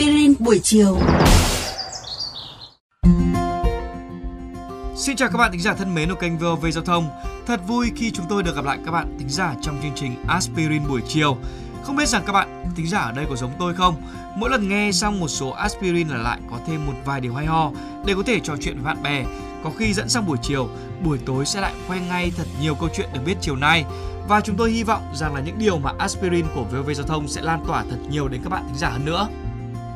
aspirin buổi chiều. Xin chào các bạn thính giả thân mến của kênh VOV Giao thông. Thật vui khi chúng tôi được gặp lại các bạn thính giả trong chương trình Aspirin buổi chiều. Không biết rằng các bạn thính giả ở đây có giống tôi không? Mỗi lần nghe xong một số aspirin là lại có thêm một vài điều hay ho để có thể trò chuyện với bạn bè. Có khi dẫn sang buổi chiều, buổi tối sẽ lại quen ngay thật nhiều câu chuyện được biết chiều nay. Và chúng tôi hy vọng rằng là những điều mà aspirin của VOV Giao thông sẽ lan tỏa thật nhiều đến các bạn thính giả hơn nữa.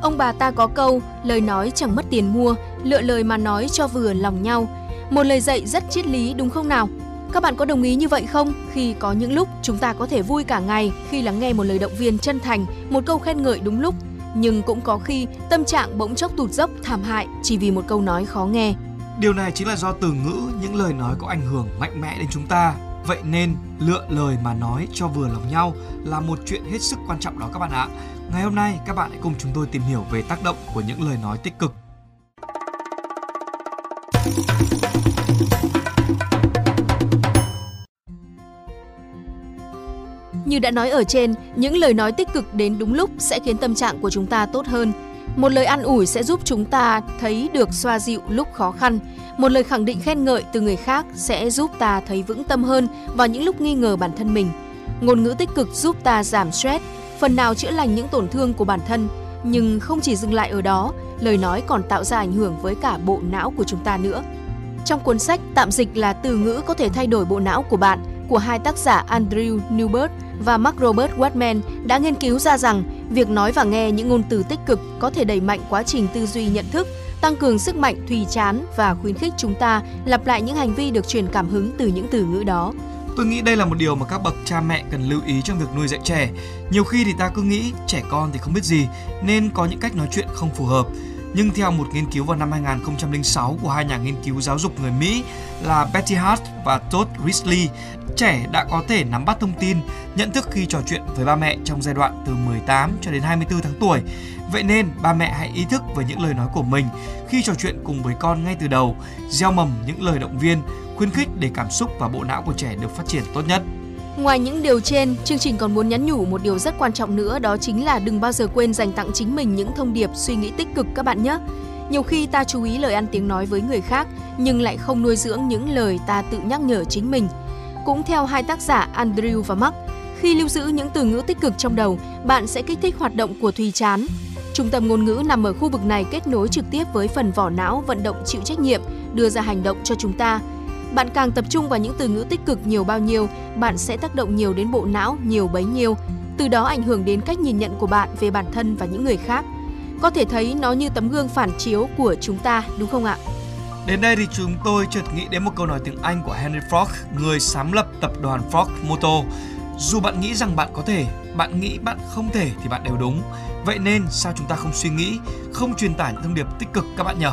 Ông bà ta có câu, lời nói chẳng mất tiền mua, lựa lời mà nói cho vừa lòng nhau. Một lời dạy rất triết lý đúng không nào? Các bạn có đồng ý như vậy không? Khi có những lúc chúng ta có thể vui cả ngày khi lắng nghe một lời động viên chân thành, một câu khen ngợi đúng lúc, nhưng cũng có khi tâm trạng bỗng chốc tụt dốc thảm hại chỉ vì một câu nói khó nghe. Điều này chính là do từ ngữ, những lời nói có ảnh hưởng mạnh mẽ đến chúng ta. Vậy nên lựa lời mà nói cho vừa lòng nhau là một chuyện hết sức quan trọng đó các bạn ạ. Ngày hôm nay các bạn hãy cùng chúng tôi tìm hiểu về tác động của những lời nói tích cực Như đã nói ở trên, những lời nói tích cực đến đúng lúc sẽ khiến tâm trạng của chúng ta tốt hơn. Một lời an ủi sẽ giúp chúng ta thấy được xoa dịu lúc khó khăn. Một lời khẳng định khen ngợi từ người khác sẽ giúp ta thấy vững tâm hơn vào những lúc nghi ngờ bản thân mình. Ngôn ngữ tích cực giúp ta giảm stress, phần nào chữa lành những tổn thương của bản thân. Nhưng không chỉ dừng lại ở đó, lời nói còn tạo ra ảnh hưởng với cả bộ não của chúng ta nữa. Trong cuốn sách tạm dịch là từ ngữ có thể thay đổi bộ não của bạn của hai tác giả Andrew Newbert và Mark Robert Watman đã nghiên cứu ra rằng việc nói và nghe những ngôn từ tích cực có thể đẩy mạnh quá trình tư duy nhận thức, tăng cường sức mạnh thùy chán và khuyến khích chúng ta lặp lại những hành vi được truyền cảm hứng từ những từ ngữ đó. Tôi nghĩ đây là một điều mà các bậc cha mẹ cần lưu ý trong việc nuôi dạy trẻ. Nhiều khi thì ta cứ nghĩ trẻ con thì không biết gì nên có những cách nói chuyện không phù hợp. Nhưng theo một nghiên cứu vào năm 2006 của hai nhà nghiên cứu giáo dục người Mỹ là Betty Hart và Todd Risley, trẻ đã có thể nắm bắt thông tin, nhận thức khi trò chuyện với ba mẹ trong giai đoạn từ 18 cho đến 24 tháng tuổi. Vậy nên ba mẹ hãy ý thức về những lời nói của mình khi trò chuyện cùng với con ngay từ đầu, gieo mầm những lời động viên, khuyến khích để cảm xúc và bộ não của trẻ được phát triển tốt nhất. Ngoài những điều trên, chương trình còn muốn nhắn nhủ một điều rất quan trọng nữa đó chính là đừng bao giờ quên dành tặng chính mình những thông điệp suy nghĩ tích cực các bạn nhé. Nhiều khi ta chú ý lời ăn tiếng nói với người khác nhưng lại không nuôi dưỡng những lời ta tự nhắc nhở chính mình. Cũng theo hai tác giả Andrew và Mark, khi lưu giữ những từ ngữ tích cực trong đầu, bạn sẽ kích thích hoạt động của thùy chán. Trung tâm ngôn ngữ nằm ở khu vực này kết nối trực tiếp với phần vỏ não vận động chịu trách nhiệm, đưa ra hành động cho chúng ta – bạn càng tập trung vào những từ ngữ tích cực nhiều bao nhiêu, bạn sẽ tác động nhiều đến bộ não nhiều bấy nhiêu, từ đó ảnh hưởng đến cách nhìn nhận của bạn về bản thân và những người khác. Có thể thấy nó như tấm gương phản chiếu của chúng ta, đúng không ạ? Đến đây thì chúng tôi chợt nghĩ đến một câu nói tiếng Anh của Henry Ford, người sáng lập tập đoàn Ford Motor. Dù bạn nghĩ rằng bạn có thể, bạn nghĩ bạn không thể thì bạn đều đúng. Vậy nên sao chúng ta không suy nghĩ, không truyền tải những thông điệp tích cực các bạn nhỉ?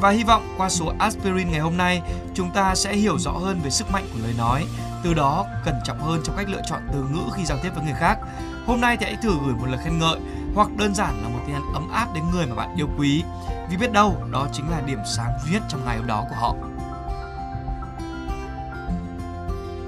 Và hy vọng qua số Aspirin ngày hôm nay, chúng ta sẽ hiểu rõ hơn về sức mạnh của lời nói, từ đó cẩn trọng hơn trong cách lựa chọn từ ngữ khi giao tiếp với người khác. Hôm nay thì hãy thử gửi một lời khen ngợi hoặc đơn giản là một tin nhắn ấm áp đến người mà bạn yêu quý. Vì biết đâu đó chính là điểm sáng duy nhất trong ngày hôm đó của họ.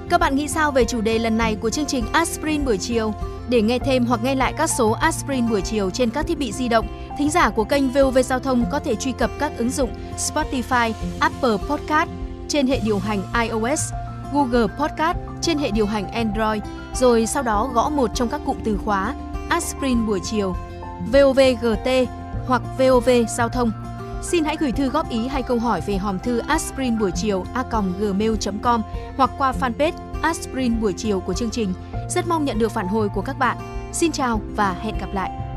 Các bạn nghĩ sao về chủ đề lần này của chương trình Aspirin buổi chiều? Để nghe thêm hoặc nghe lại các số Aspirin buổi chiều trên các thiết bị di động, thính giả của kênh VOV Giao thông có thể truy cập các ứng dụng Spotify, Apple Podcast trên hệ điều hành iOS, Google Podcast trên hệ điều hành Android, rồi sau đó gõ một trong các cụm từ khóa Aspirin buổi chiều, VOVGT hoặc VOV Giao thông. Xin hãy gửi thư góp ý hay câu hỏi về hòm thư aspirin buổi chiều a.gmail.com hoặc qua fanpage aspirin buổi chiều của chương trình. Rất mong nhận được phản hồi của các bạn. Xin chào và hẹn gặp lại!